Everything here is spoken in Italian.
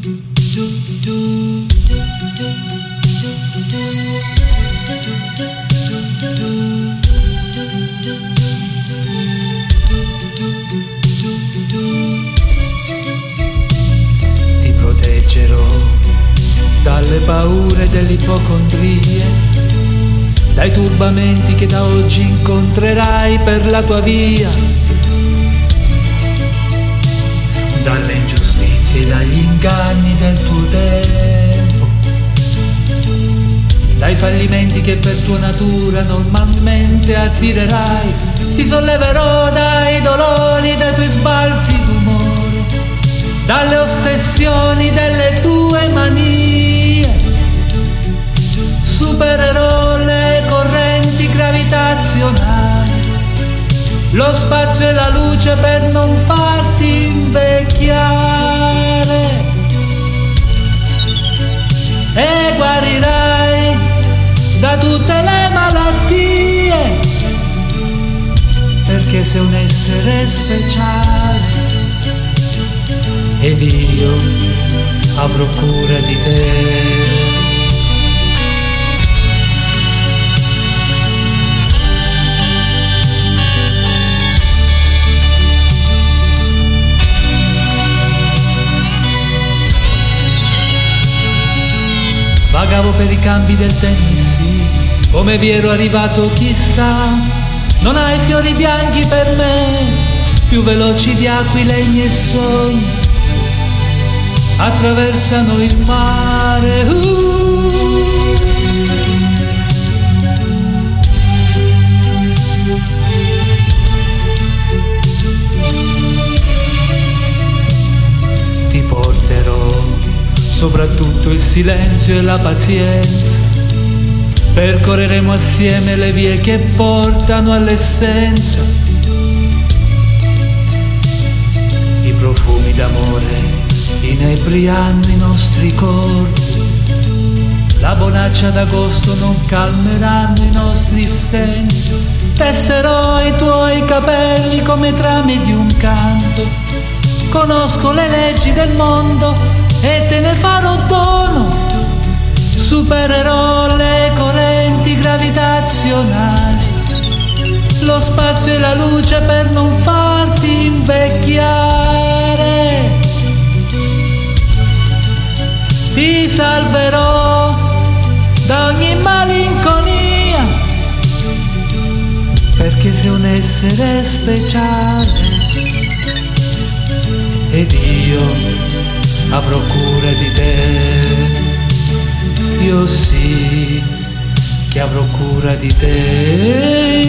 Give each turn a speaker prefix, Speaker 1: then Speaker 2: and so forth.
Speaker 1: Ti proteggerò dalle paure dell'ipocondrie, dai turbamenti che da oggi incontrerai per la tua via, dalle ingiustizie e dagli inganni del tuo tempo, dai fallimenti che per tua natura normalmente attirerai, ti solleverò dai dolori dei tuoi sbalzi d'umore, dalle ossessioni delle tue manie, supererò le correnti gravitazionali, lo spazio e la luce per non tutte le malattie perché sei un essere speciale ed io avrò cura di te. Vagavo per i campi del Tennessee, come vi ero arrivato chissà, non hai fiori bianchi per me, più veloci di aquile i miei sogni, attraversano il mare. uh. Ti porterò soprattutto il silenzio e la pazienza. Percorreremo assieme le vie che portano all'essenza. I profumi d'amore inebriano i nostri corpi. La bonaccia d'agosto non calmeranno i nostri sensi. Tesserò i tuoi capelli come trame di un canto. Conosco le leggi del mondo e te ne farò dono. Supererò lo spazio e la luce per non farti invecchiare. Ti salverò da ogni malinconia, perché sei un essere speciale ed io avrò cura di te. Io sì avrò cura di te.